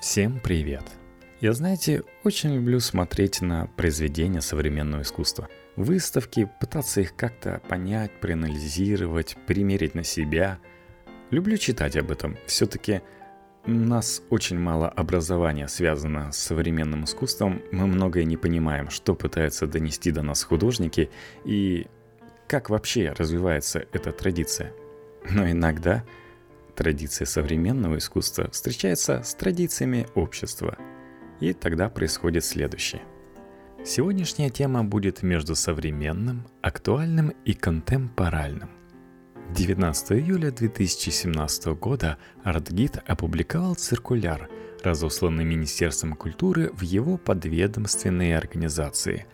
Всем привет! Я, знаете, очень люблю смотреть на произведения современного искусства. Выставки, пытаться их как-то понять, проанализировать, примерить на себя. Люблю читать об этом. Все-таки у нас очень мало образования связано с современным искусством. Мы многое не понимаем, что пытаются донести до нас художники и как вообще развивается эта традиция. Но иногда Традиция современного искусства встречается с традициями общества. И тогда происходит следующее. Сегодняшняя тема будет между современным, актуальным и контемпоральным. 19 июля 2017 года ArtGit опубликовал циркуляр, разосланный Министерством культуры в его подведомственные организации,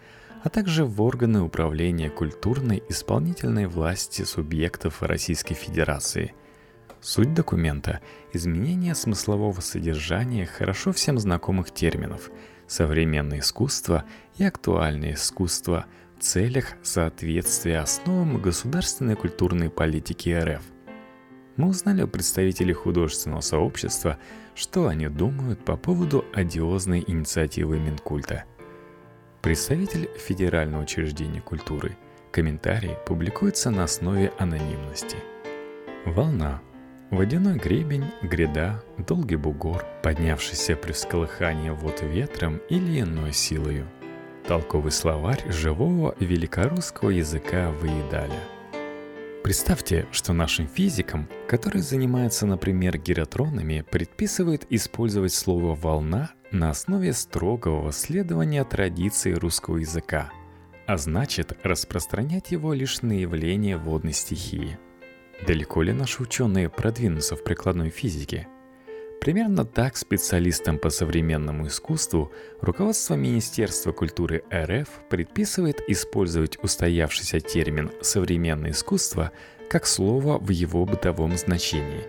а также в органы управления культурной исполнительной власти субъектов Российской Федерации – Суть документа – изменение смыслового содержания хорошо всем знакомых терминов «современное искусство» и «актуальное искусство» в целях соответствия основам государственной культурной политики РФ. Мы узнали у представителей художественного сообщества, что они думают по поводу одиозной инициативы Минкульта. Представитель Федерального учреждения культуры. Комментарий публикуется на основе анонимности. Волна Водяной гребень, гряда, долгий бугор, поднявшийся при всколыхании вод ветром или иной силою. Толковый словарь живого великорусского языка выедаля. Представьте, что нашим физикам, которые занимаются, например, гиротронами, предписывают использовать слово «волна» на основе строгого следования традиции русского языка, а значит распространять его лишь на явление водной стихии – Далеко ли наши ученые продвинутся в прикладной физике? Примерно так специалистам по современному искусству руководство Министерства культуры РФ предписывает использовать устоявшийся термин «современное искусство» как слово в его бытовом значении.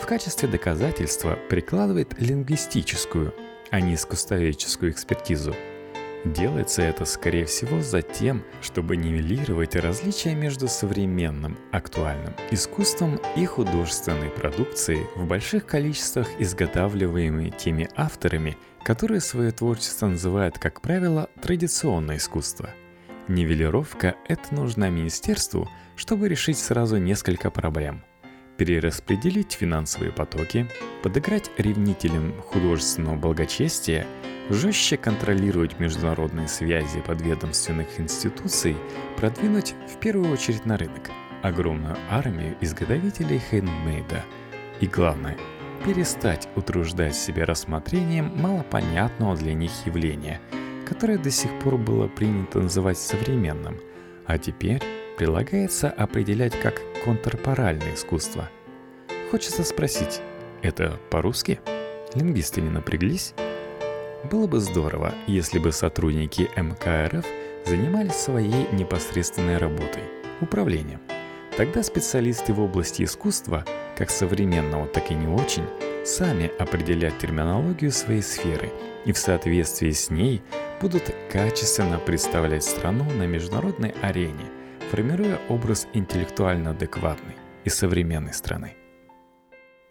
В качестве доказательства прикладывает лингвистическую, а не искусствоведческую экспертизу – Делается это, скорее всего, за тем, чтобы нивелировать различия между современным, актуальным искусством и художественной продукцией в больших количествах, изготавливаемой теми авторами, которые свое творчество называют, как правило, традиционное искусство. Нивелировка – это нужна министерству, чтобы решить сразу несколько проблем – перераспределить финансовые потоки, подыграть ревнителям художественного благочестия – жестче контролировать международные связи подведомственных институций, продвинуть в первую очередь на рынок огромную армию изготовителей хендмейда. И главное, перестать утруждать себя рассмотрением малопонятного для них явления, которое до сих пор было принято называть современным, а теперь прилагается определять как контрпоральное искусство. Хочется спросить, это по-русски? Лингвисты не напряглись? Было бы здорово, если бы сотрудники МКРФ занимались своей непосредственной работой – управлением. Тогда специалисты в области искусства, как современного, так и не очень, сами определят терминологию своей сферы и в соответствии с ней будут качественно представлять страну на международной арене, формируя образ интеллектуально адекватной и современной страны.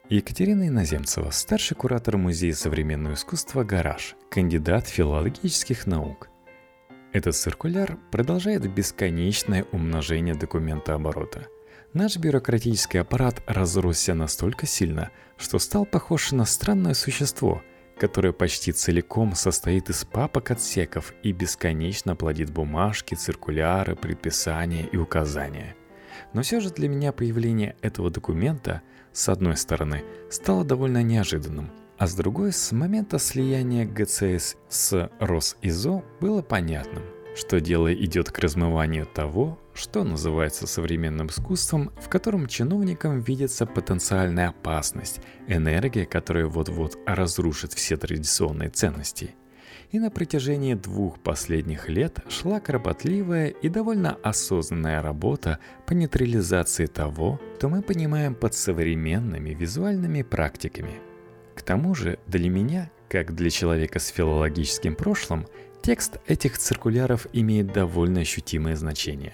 Екатерина Иноземцева, старший куратор Музея современного искусства «Гараж», кандидат филологических наук. Этот циркуляр продолжает бесконечное умножение документа оборота. Наш бюрократический аппарат разросся настолько сильно, что стал похож на странное существо, которое почти целиком состоит из папок отсеков и бесконечно плодит бумажки, циркуляры, предписания и указания. Но все же для меня появление этого документа – с одной стороны, стало довольно неожиданным, а с другой, с момента слияния ГЦС с Росизо было понятным, что дело идет к размыванию того, что называется современным искусством, в котором чиновникам видится потенциальная опасность, энергия, которая вот-вот разрушит все традиционные ценности – и на протяжении двух последних лет шла кропотливая и довольно осознанная работа по нейтрализации того, что мы понимаем под современными визуальными практиками. К тому же для меня, как для человека с филологическим прошлым, текст этих циркуляров имеет довольно ощутимое значение.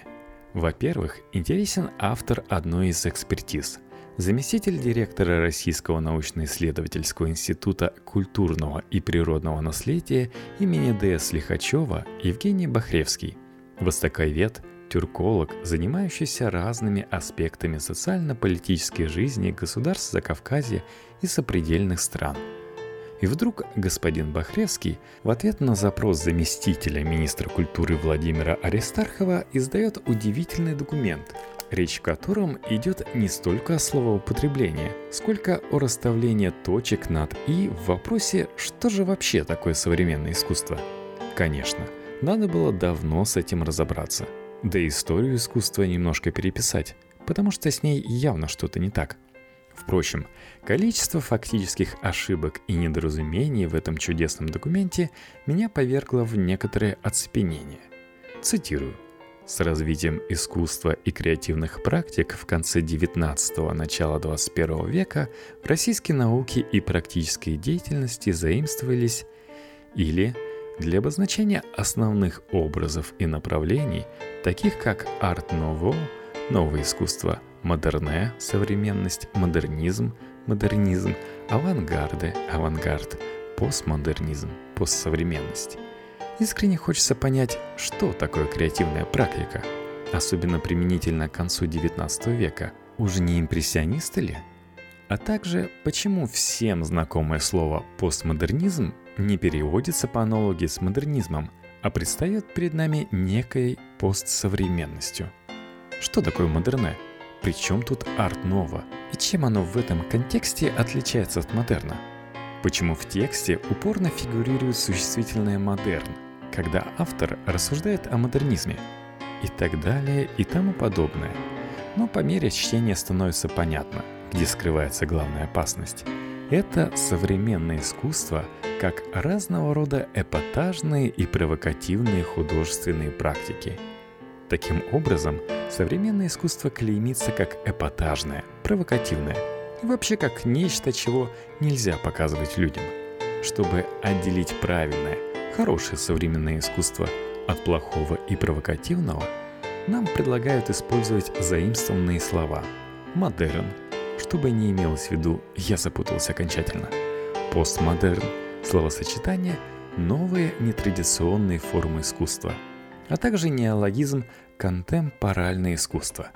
Во-первых, интересен автор одной из экспертиз – заместитель директора Российского научно-исследовательского института культурного и природного наследия имени Д.С. Лихачева Евгений Бахревский, востоковед, тюрколог, занимающийся разными аспектами социально-политической жизни государств Закавказья и сопредельных стран – и вдруг господин Бахревский в ответ на запрос заместителя министра культуры Владимира Аристархова издает удивительный документ, речь в котором идет не столько о словоупотреблении, сколько о расставлении точек над «и» в вопросе, что же вообще такое современное искусство. Конечно, надо было давно с этим разобраться, да и историю искусства немножко переписать, потому что с ней явно что-то не так – Впрочем, количество фактических ошибок и недоразумений в этом чудесном документе меня повергло в некоторое оцепенение. Цитирую. С развитием искусства и креативных практик в конце 19-го – начала 21 века в российской науке и практической деятельности заимствовались или для обозначения основных образов и направлений, таких как арт-ново, новое искусство – модерне – современность, модернизм – модернизм, авангарды – авангард, постмодернизм – постсовременность. Искренне хочется понять, что такое креативная практика, особенно применительно к концу XIX века. Уже не импрессионисты ли? А также, почему всем знакомое слово «постмодернизм» не переводится по аналогии с модернизмом, а предстает перед нами некой постсовременностью. Что такое модерне? Причем тут арт-нова? И чем оно в этом контексте отличается от модерна? Почему в тексте упорно фигурирует существительное «модерн», когда автор рассуждает о модернизме? И так далее, и тому подобное. Но по мере чтения становится понятно, где скрывается главная опасность. Это современное искусство как разного рода эпатажные и провокативные художественные практики. Таким образом, Современное искусство клеймится как эпатажное, провокативное и вообще как нечто, чего нельзя показывать людям. Чтобы отделить правильное, хорошее современное искусство. От плохого и провокативного, нам предлагают использовать заимствованные слова. «модерн», чтобы не имелось в виду «я запутался окончательно», «постмодерн», словосочетание «новые нетрадиционные формы искусства», а также неологизм контемпоральное искусство.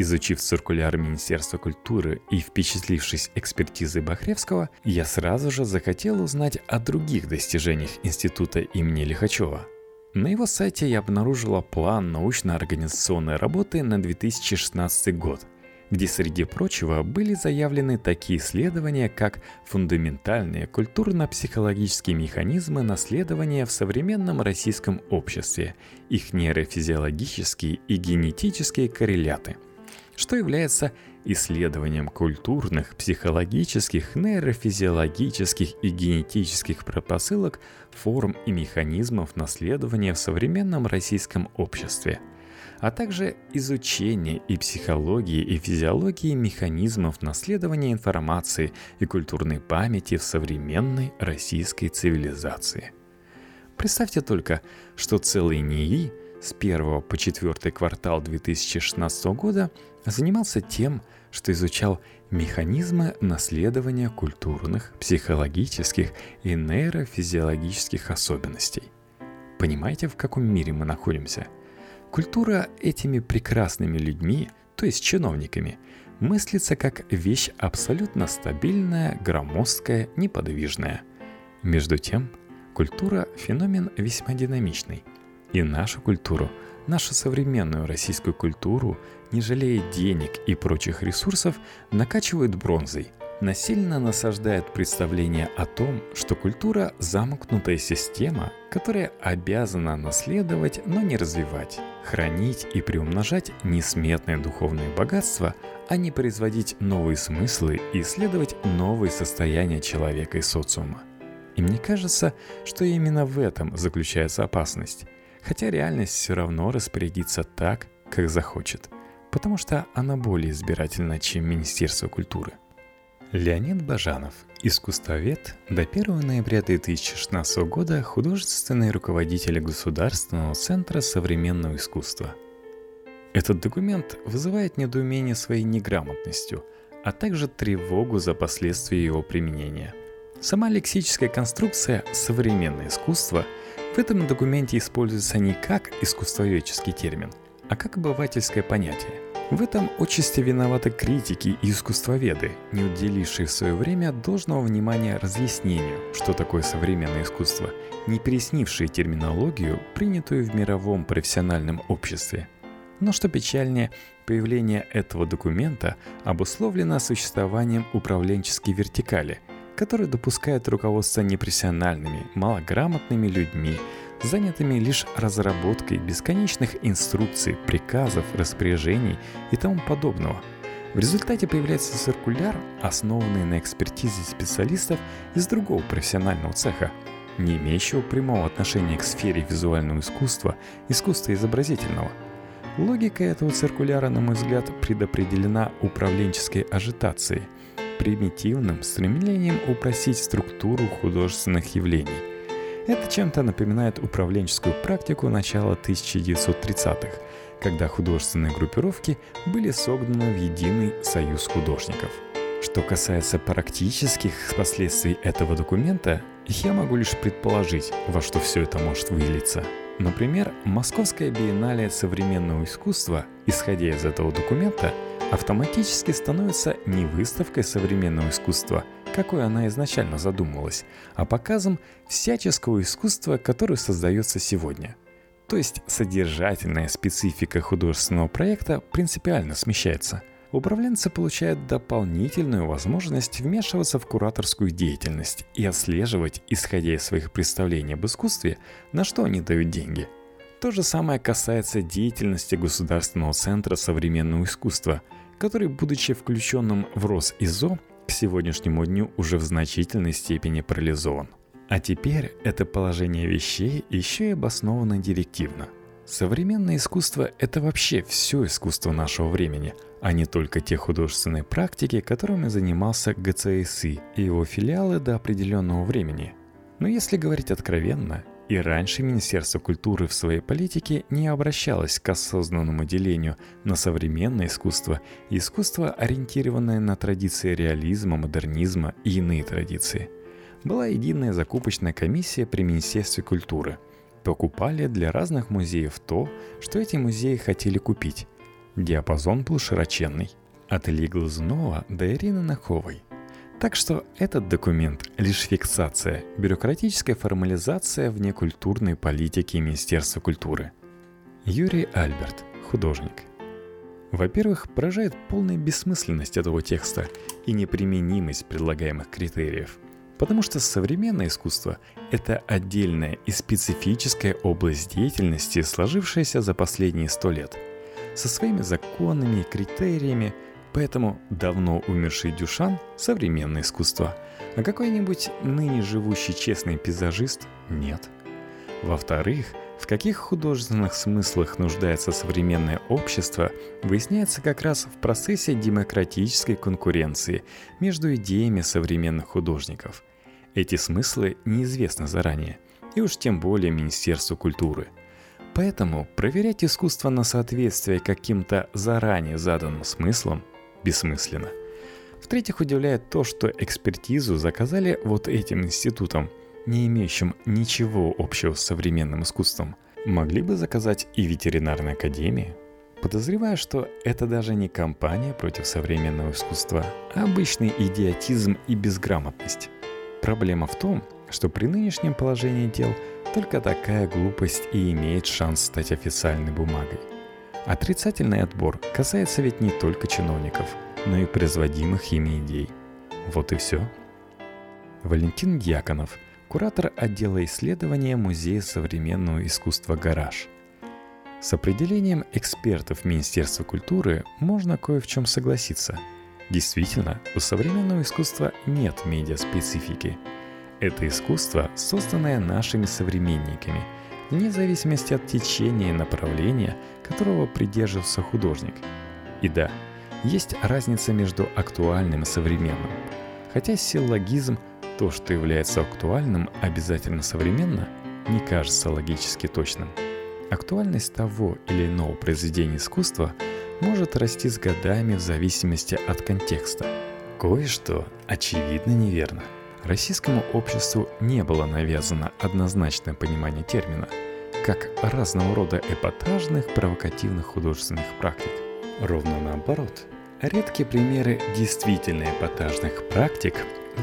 Изучив циркуляр Министерства культуры и впечатлившись экспертизой Бахревского, я сразу же захотел узнать о других достижениях института имени Лихачева. На его сайте я обнаружила план научно-организационной работы на 2016 год – где, среди прочего, были заявлены такие исследования, как фундаментальные культурно-психологические механизмы наследования в современном российском обществе, их нейрофизиологические и генетические корреляты, что является исследованием культурных, психологических, нейрофизиологических и генетических предпосылок, форм и механизмов наследования в современном российском обществе – а также изучение и психологии и физиологии механизмов наследования информации и культурной памяти в современной российской цивилизации. Представьте только, что целый НИИ с 1 по 4 квартал 2016 года занимался тем, что изучал механизмы наследования культурных, психологических и нейрофизиологических особенностей. Понимаете, в каком мире мы находимся – Культура этими прекрасными людьми, то есть чиновниками, мыслится как вещь абсолютно стабильная, громоздкая, неподвижная. Между тем, культура – феномен весьма динамичный. И нашу культуру, нашу современную российскую культуру, не жалея денег и прочих ресурсов, накачивают бронзой – насильно насаждает представление о том, что культура – замкнутая система, которая обязана наследовать, но не развивать, хранить и приумножать несметное духовное богатство, а не производить новые смыслы и исследовать новые состояния человека и социума. И мне кажется, что именно в этом заключается опасность, хотя реальность все равно распорядится так, как захочет, потому что она более избирательна, чем Министерство культуры – Леонид Бажанов, искусствовед, до 1 ноября 2016 года художественный руководитель Государственного центра современного искусства. Этот документ вызывает недоумение своей неграмотностью, а также тревогу за последствия его применения. Сама лексическая конструкция «современное искусство» в этом документе используется не как искусствоведческий термин, а как обывательское понятие – в этом отчасти виноваты критики и искусствоведы, не уделившие в свое время должного внимания разъяснению, что такое современное искусство, не переснившие терминологию, принятую в мировом профессиональном обществе. Но что печальнее, появление этого документа обусловлено существованием управленческой вертикали, которая допускает руководство непрофессиональными, малограмотными людьми, занятыми лишь разработкой бесконечных инструкций, приказов, распоряжений и тому подобного. В результате появляется циркуляр, основанный на экспертизе специалистов из другого профессионального цеха, не имеющего прямого отношения к сфере визуального искусства, искусства изобразительного. Логика этого циркуляра, на мой взгляд, предопределена управленческой ажитацией, примитивным стремлением упростить структуру художественных явлений – это чем-то напоминает управленческую практику начала 1930-х, когда художественные группировки были согнаны в единый союз художников. Что касается практических последствий этого документа, я могу лишь предположить, во что все это может вылиться. Например, Московская биеннале современного искусства, исходя из этого документа, автоматически становится не выставкой современного искусства – какой она изначально задумывалась, а показом всяческого искусства, которое создается сегодня. То есть содержательная специфика художественного проекта принципиально смещается. Управленцы получают дополнительную возможность вмешиваться в кураторскую деятельность и отслеживать, исходя из своих представлений об искусстве, на что они дают деньги. То же самое касается деятельности Государственного центра современного искусства, который, будучи включенным в РосИЗО, к сегодняшнему дню уже в значительной степени парализован. А теперь это положение вещей еще и обосновано директивно. Современное искусство – это вообще все искусство нашего времени, а не только те художественные практики, которыми занимался ГЦСИ и его филиалы до определенного времени. Но если говорить откровенно, и раньше Министерство культуры в своей политике не обращалось к осознанному делению на современное искусство и искусство, ориентированное на традиции реализма, модернизма и иные традиции. Была единая закупочная комиссия при Министерстве культуры. Покупали для разных музеев то, что эти музеи хотели купить. Диапазон был широченный. От Ильи Глазунова до Ирины Наховой. Так что этот документ – лишь фиксация, бюрократическая формализация внекультурной политики Министерства культуры. Юрий Альберт, художник. Во-первых, поражает полная бессмысленность этого текста и неприменимость предлагаемых критериев. Потому что современное искусство – это отдельная и специфическая область деятельности, сложившаяся за последние сто лет. Со своими законами критериями – Поэтому давно умерший Дюшан – современное искусство, а какой-нибудь ныне живущий честный пейзажист – нет. Во-вторых, в каких художественных смыслах нуждается современное общество, выясняется как раз в процессе демократической конкуренции между идеями современных художников. Эти смыслы неизвестны заранее, и уж тем более Министерству культуры. Поэтому проверять искусство на соответствие каким-то заранее заданным смыслам бессмысленно. В-третьих, удивляет то, что экспертизу заказали вот этим институтом, не имеющим ничего общего с современным искусством. Могли бы заказать и ветеринарной академии. Подозреваю, что это даже не кампания против современного искусства, а обычный идиотизм и безграмотность. Проблема в том, что при нынешнем положении дел только такая глупость и имеет шанс стать официальной бумагой – Отрицательный отбор касается ведь не только чиновников, но и производимых ими идей. Вот и все. Валентин Дьяконов, куратор отдела исследования Музея современного искусства «Гараж». С определением экспертов Министерства культуры можно кое в чем согласиться. Действительно, у современного искусства нет медиаспецифики. Это искусство, созданное нашими современниками – вне зависимости от течения и направления, которого придерживался художник. И да, есть разница между актуальным и современным. Хотя силлогизм «то, что является актуальным, обязательно современно» не кажется логически точным. Актуальность того или иного произведения искусства может расти с годами в зависимости от контекста. Кое-что очевидно неверно. Российскому обществу не было навязано однозначное понимание термина, как разного рода эпатажных провокативных художественных практик. Ровно наоборот, редкие примеры действительно эпатажных практик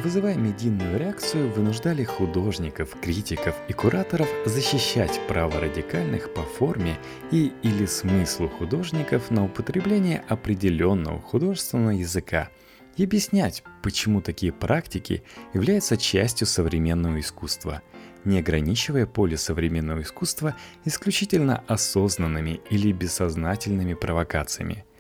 вызывая медийную реакцию, вынуждали художников, критиков и кураторов защищать право радикальных по форме и или смыслу художников на употребление определенного художественного языка и объяснять, почему такие практики являются частью современного искусства, не ограничивая поле современного искусства исключительно осознанными или бессознательными провокациями –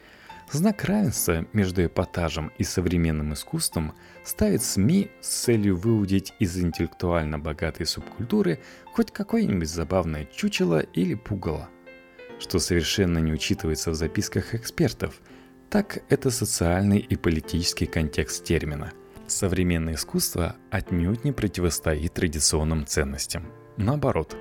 Знак равенства между эпатажем и современным искусством ставит СМИ с целью выудить из интеллектуально богатой субкультуры хоть какое-нибудь забавное чучело или пугало. Что совершенно не учитывается в записках экспертов, так это социальный и политический контекст термина. Современное искусство отнюдь не противостоит традиционным ценностям. Наоборот,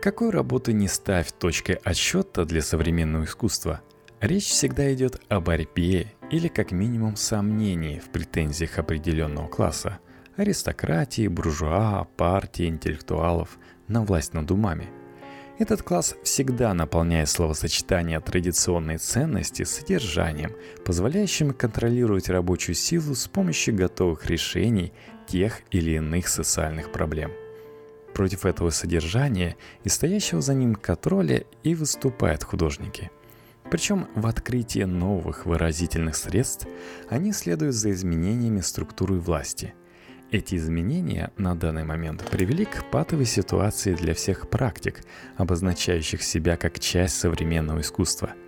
какой работы не ставь точкой отсчета для современного искусства – Речь всегда идет о борьбе или как минимум сомнении в претензиях определенного класса – аристократии, буржуа, партии, интеллектуалов на власть над умами. Этот класс всегда наполняет словосочетание традиционной ценности содержанием, позволяющим контролировать рабочую силу с помощью готовых решений тех или иных социальных проблем. Против этого содержания и стоящего за ним контроля и выступают художники – причем в открытии новых выразительных средств они следуют за изменениями структуры власти. Эти изменения на данный момент привели к патовой ситуации для всех практик, обозначающих себя как часть современного искусства –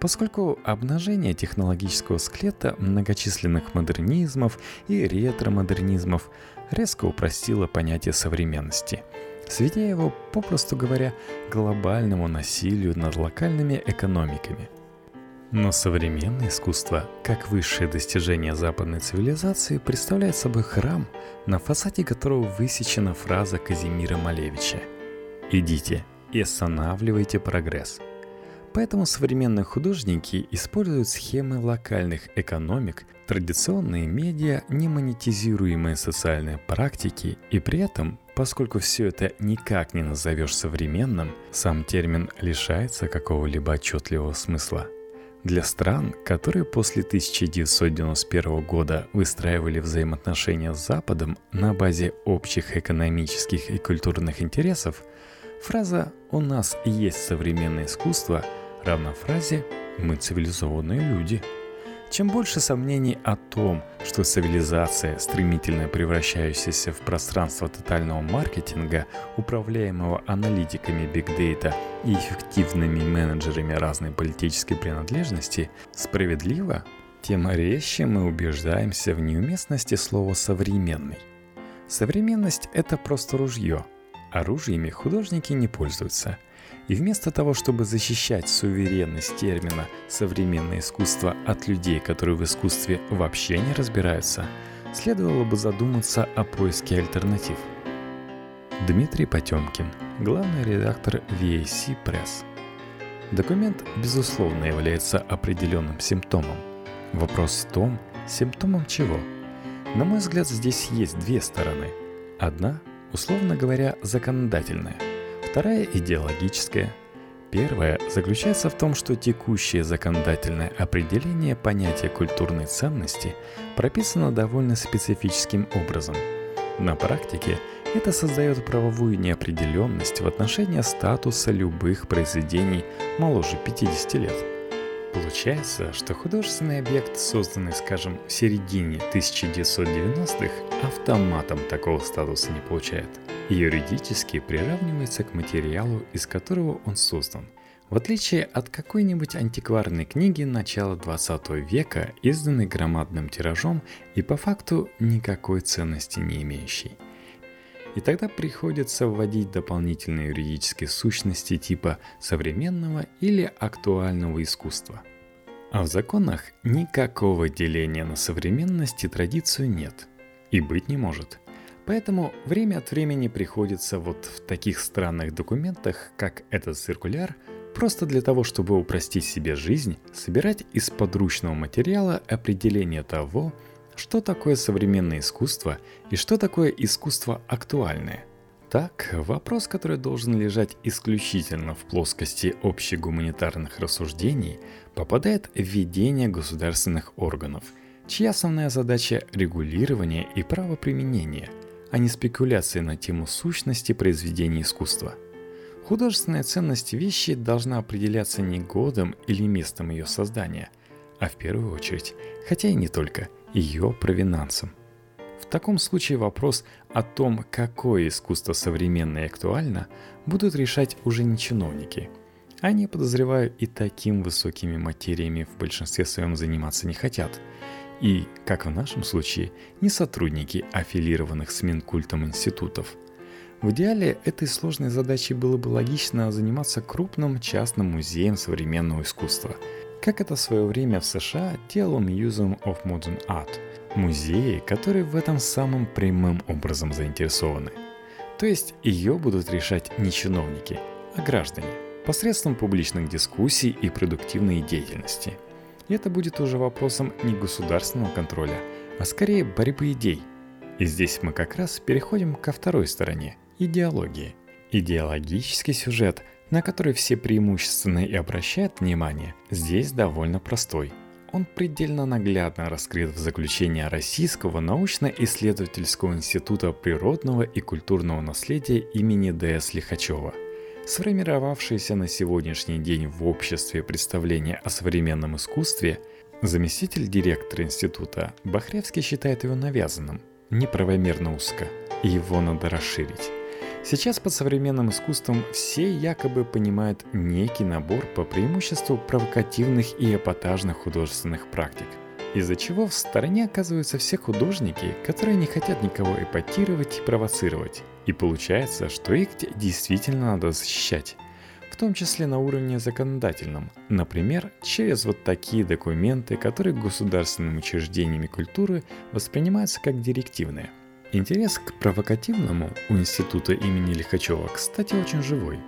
поскольку обнажение технологического склета многочисленных модернизмов и ретро-модернизмов резко упростило понятие современности – сведя его, попросту говоря, глобальному насилию над локальными экономиками. Но современное искусство, как высшее достижение западной цивилизации, представляет собой храм, на фасаде которого высечена фраза Казимира Малевича «Идите и останавливайте прогресс». Поэтому современные художники используют схемы локальных экономик, традиционные медиа, немонетизируемые социальные практики и при этом Поскольку все это никак не назовешь современным, сам термин лишается какого-либо отчетливого смысла. Для стран, которые после 1991 года выстраивали взаимоотношения с Западом на базе общих экономических и культурных интересов, фраза «у нас есть современное искусство» равна фразе «мы цивилизованные люди». Чем больше сомнений о том, что цивилизация, стремительно превращающаяся в пространство тотального маркетинга, управляемого аналитиками бигдейта и эффективными менеджерами разной политической принадлежности, справедлива, тем резче мы убеждаемся в неуместности слова «современный». Современность – это просто ружье. Оружиями художники не пользуются – и вместо того, чтобы защищать суверенность термина «современное искусство» от людей, которые в искусстве вообще не разбираются, следовало бы задуматься о поиске альтернатив. Дмитрий Потемкин, главный редактор VAC Press. Документ, безусловно, является определенным симптомом. Вопрос в том, симптомом чего? На мой взгляд, здесь есть две стороны. Одна, условно говоря, законодательная – Вторая идеологическая. Первая заключается в том, что текущее законодательное определение понятия культурной ценности прописано довольно специфическим образом. На практике это создает правовую неопределенность в отношении статуса любых произведений моложе 50 лет. Получается, что художественный объект, созданный, скажем, в середине 1990-х, автоматом такого статуса не получает – юридически приравнивается к материалу, из которого он создан. В отличие от какой-нибудь антикварной книги начала 20 века, изданной громадным тиражом и по факту никакой ценности не имеющей. И тогда приходится вводить дополнительные юридические сущности типа современного или актуального искусства. А в законах никакого деления на современность и традицию нет. И быть не может – Поэтому время от времени приходится вот в таких странных документах, как этот циркуляр, просто для того, чтобы упростить себе жизнь, собирать из подручного материала определение того, что такое современное искусство и что такое искусство актуальное. Так, вопрос, который должен лежать исключительно в плоскости общегуманитарных рассуждений, попадает в ведение государственных органов, чья основная задача – регулирование и правоприменение, а не спекуляции на тему сущности произведения искусства. Художественная ценность вещи должна определяться не годом или местом ее создания, а в первую очередь, хотя и не только, ее провинансом. В таком случае вопрос о том, какое искусство современное и актуально, будут решать уже не чиновники. Они, подозреваю, и таким высокими материями в большинстве своем заниматься не хотят. И, как в нашем случае, не сотрудники аффилированных с Минкультом институтов. В идеале этой сложной задачей было бы логично заниматься крупным частным музеем современного искусства, как это в свое время в США делал Museum of Modern Art – музеи, которые в этом самым прямым образом заинтересованы. То есть ее будут решать не чиновники, а граждане, посредством публичных дискуссий и продуктивной деятельности. И это будет уже вопросом не государственного контроля, а скорее борьбы идей. И здесь мы как раз переходим ко второй стороне – идеологии. Идеологический сюжет, на который все преимущественно и обращают внимание, здесь довольно простой – он предельно наглядно раскрыт в заключении Российского научно-исследовательского института природного и культурного наследия имени Д.С. Лихачева. Сформировавшееся на сегодняшний день в обществе представление о современном искусстве, заместитель директора института Бахревский считает его навязанным, неправомерно узко, и его надо расширить. Сейчас под современным искусством все якобы понимают некий набор по преимуществу провокативных и эпатажных художественных практик, из-за чего в стороне оказываются все художники, которые не хотят никого эпатировать и провоцировать. И получается, что их действительно надо защищать в том числе на уровне законодательном, например, через вот такие документы, которые государственными учреждениями культуры воспринимаются как директивные. Интерес к провокативному у института имени Лихачева, кстати, очень живой.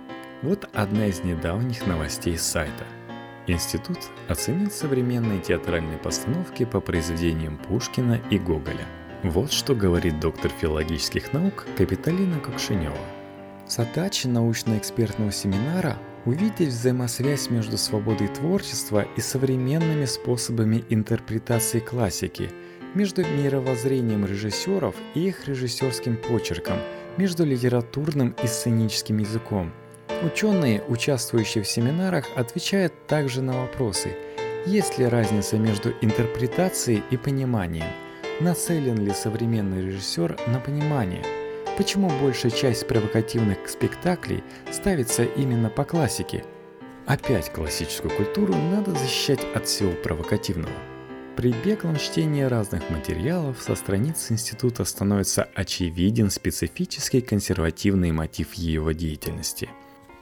Вот одна из недавних новостей с сайта. Институт оценил современные театральные постановки по произведениям Пушкина и Гоголя. Вот что говорит доктор филологических наук Капиталина Кокшинева. Задача научно-экспертного семинара – увидеть взаимосвязь между свободой творчества и современными способами интерпретации классики – между мировоззрением режиссеров и их режиссерским почерком, между литературным и сценическим языком. Ученые, участвующие в семинарах, отвечают также на вопросы, есть ли разница между интерпретацией и пониманием, нацелен ли современный режиссер на понимание, почему большая часть провокативных спектаклей ставится именно по классике. Опять классическую культуру надо защищать от всего провокативного. При беглом чтении разных материалов со страниц института становится очевиден специфический консервативный мотив его деятельности.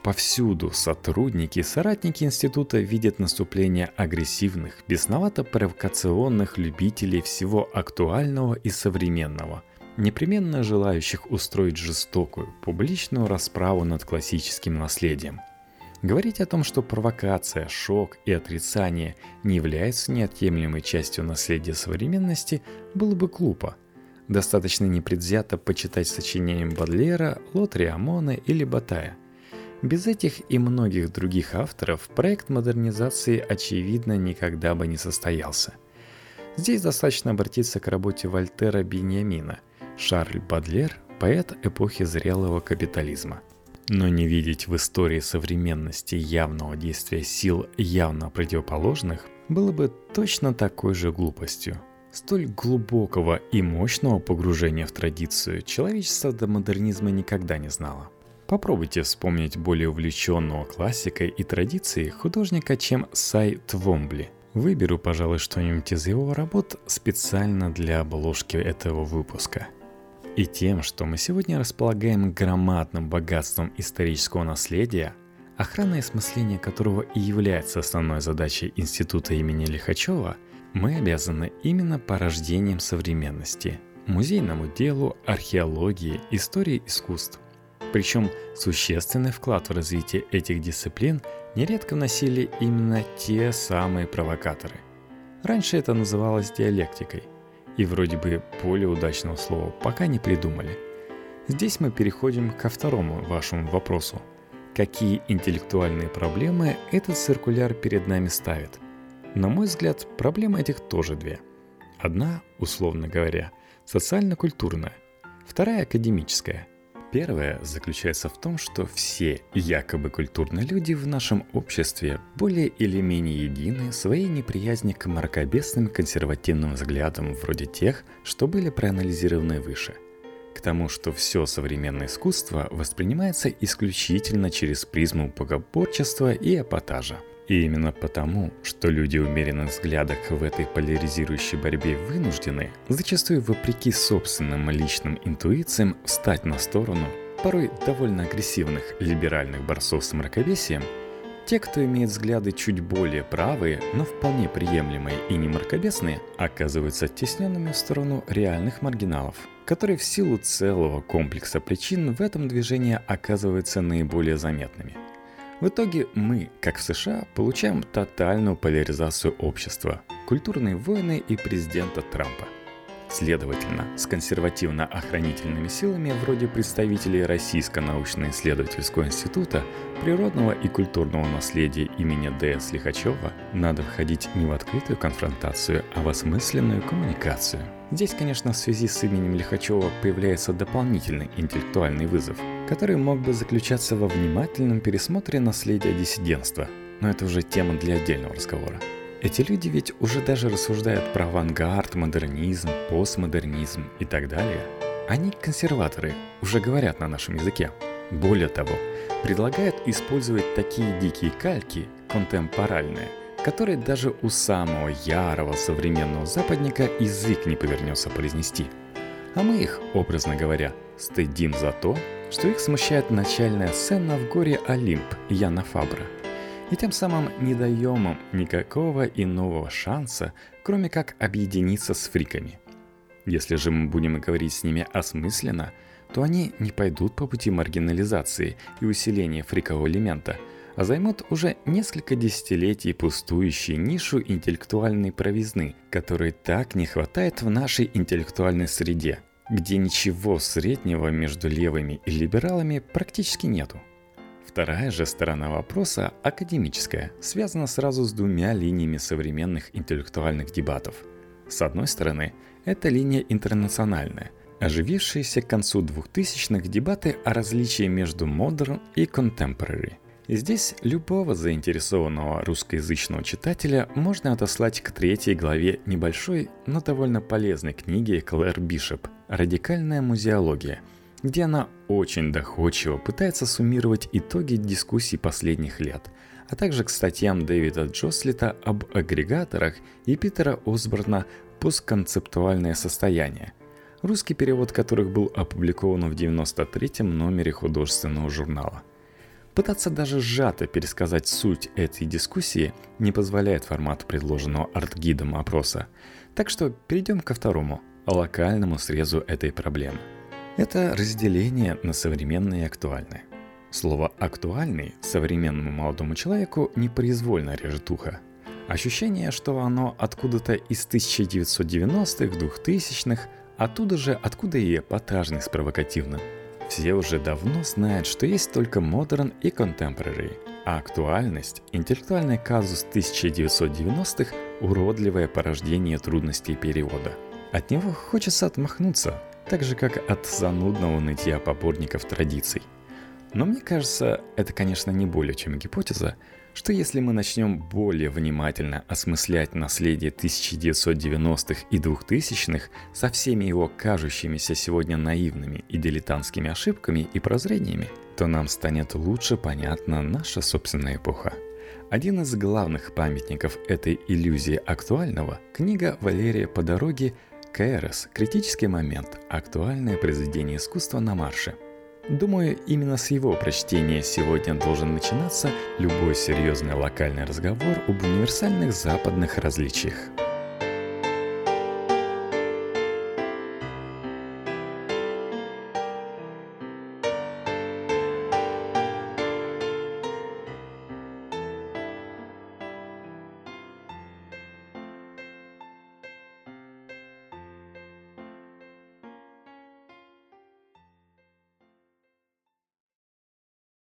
Повсюду сотрудники и соратники института видят наступление агрессивных, бесновато-провокационных любителей всего актуального и современного, непременно желающих устроить жестокую, публичную расправу над классическим наследием – Говорить о том, что провокация, шок и отрицание не являются неотъемлемой частью наследия современности, было бы глупо. Достаточно непредвзято почитать сочинения Бадлера, Лотри Амона или Батая. Без этих и многих других авторов проект модернизации очевидно никогда бы не состоялся. Здесь достаточно обратиться к работе Вольтера Беньямина. Шарль Бадлер – поэт эпохи зрелого капитализма – но не видеть в истории современности явного действия сил явно противоположных было бы точно такой же глупостью. Столь глубокого и мощного погружения в традицию человечество до модернизма никогда не знало. Попробуйте вспомнить более увлеченного классикой и традицией художника, чем Сай Твомбли. Выберу, пожалуй, что-нибудь из его работ специально для обложки этого выпуска – и тем, что мы сегодня располагаем громадным богатством исторического наследия, охрана и осмысление которого и является основной задачей института имени Лихачева, мы обязаны именно порождением современности, музейному делу, археологии, истории искусств. Причем существенный вклад в развитие этих дисциплин нередко носили именно те самые провокаторы. Раньше это называлось диалектикой, и вроде бы более удачного слова пока не придумали. Здесь мы переходим ко второму вашему вопросу. Какие интеллектуальные проблемы этот циркуляр перед нами ставит? На мой взгляд, проблемы этих тоже две. Одна, условно говоря, социально-культурная, вторая академическая. Первая заключается в том, что все якобы культурные люди в нашем обществе более или менее едины своей неприязни к мракобесным консервативным взглядам вроде тех, что были проанализированы выше. К тому, что все современное искусство воспринимается исключительно через призму богоборчества и эпатажа – и именно потому, что люди умеренных взглядах в этой поляризирующей борьбе вынуждены, зачастую вопреки собственным личным интуициям, встать на сторону порой довольно агрессивных либеральных борцов с мракобесием, те, кто имеет взгляды чуть более правые, но вполне приемлемые и не мракобесные, оказываются оттесненными в сторону реальных маргиналов, которые в силу целого комплекса причин в этом движении оказываются наиболее заметными – в итоге мы, как в США, получаем тотальную поляризацию общества, культурные войны и президента Трампа. Следовательно, с консервативно-охранительными силами вроде представителей Российского научно-исследовательского института природного и культурного наследия имени Д.С. Лихачева надо входить не в открытую конфронтацию, а в осмысленную коммуникацию. Здесь, конечно, в связи с именем Лихачева появляется дополнительный интеллектуальный вызов – который мог бы заключаться во внимательном пересмотре наследия диссидентства, но это уже тема для отдельного разговора. Эти люди ведь уже даже рассуждают про авангард, модернизм, постмодернизм и так далее. Они консерваторы, уже говорят на нашем языке. Более того, предлагают использовать такие дикие кальки, контемпоральные, которые даже у самого ярого современного западника язык не повернется произнести. А мы их, образно говоря, стыдим за то, что их смущает начальная сцена в горе Олимп Яна Фабра. И тем самым не даем им никакого иного шанса, кроме как объединиться с фриками. Если же мы будем говорить с ними осмысленно, то они не пойдут по пути маргинализации и усиления фрикового элемента, а займут уже несколько десятилетий пустующей нишу интеллектуальной провизны, которой так не хватает в нашей интеллектуальной среде – где ничего среднего между левыми и либералами практически нету. Вторая же сторона вопроса, академическая, связана сразу с двумя линиями современных интеллектуальных дебатов. С одной стороны, это линия интернациональная, оживившиеся к концу 2000-х дебаты о различии между модерн и contemporary – здесь любого заинтересованного русскоязычного читателя можно отослать к третьей главе небольшой, но довольно полезной книги Клэр Бишоп «Радикальная музеология», где она очень доходчиво пытается суммировать итоги дискуссий последних лет, а также к статьям Дэвида Джослита об агрегаторах и Питера Осборна «Постконцептуальное состояние», русский перевод которых был опубликован в 93-м номере художественного журнала – Пытаться даже сжато пересказать суть этой дискуссии не позволяет формат предложенного арт-гидом опроса. Так что перейдем ко второму, локальному срезу этой проблемы. Это разделение на современное и актуальное. Слово «актуальный» современному молодому человеку непроизвольно режет ухо. Ощущение, что оно откуда-то из 1990-х, 2000-х, оттуда же, откуда и эпатажность провокативно – все уже давно знают, что есть только Modern и Contemporary, а актуальность – интеллектуальный казус 1990-х – уродливое порождение трудностей перевода. От него хочется отмахнуться, так же как от занудного нытья поборников традиций. Но мне кажется, это, конечно, не более чем гипотеза, что если мы начнем более внимательно осмыслять наследие 1990-х и 2000-х со всеми его кажущимися сегодня наивными и дилетантскими ошибками и прозрениями, то нам станет лучше понятна наша собственная эпоха. Один из главных памятников этой иллюзии актуального – книга Валерия по дороге «КРС. Критический момент. Актуальное произведение искусства на марше», Думаю, именно с его прочтения сегодня должен начинаться любой серьезный локальный разговор об универсальных западных различиях.